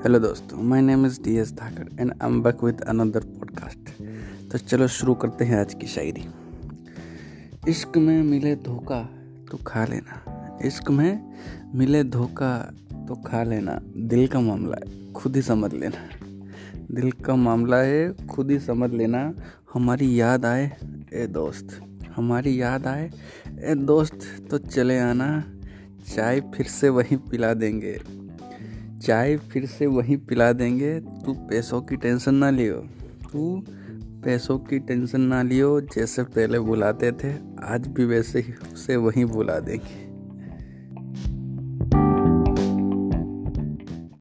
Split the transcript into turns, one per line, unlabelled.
Hello दोस्तों my name is D S Dhakar and I am back with another podcast तो चलो शुरू करते हैं आज की शायरी। इश्क में मिले धोखा तो खा लेना। इश्क में मिले धोखा तो खा लेना। दिल का मामला है, खुद ही समझ लेना। दिल का मामला है, खुद ही समझ लेना। हमारी याद आए, ए दोस्त। हमारी याद आए, ए दोस्त। तो चले आना। चाय फिर से वहीं पिला देंगे। चाय फिर से वहीं पिला देंगे। तू पैसों की टेंशन ना लियो। तू पैसों की टेंशन ना लियो, जैसे पहले बुलाते थे, आज भी वैसे ही उसे वहीं बुला देंगे।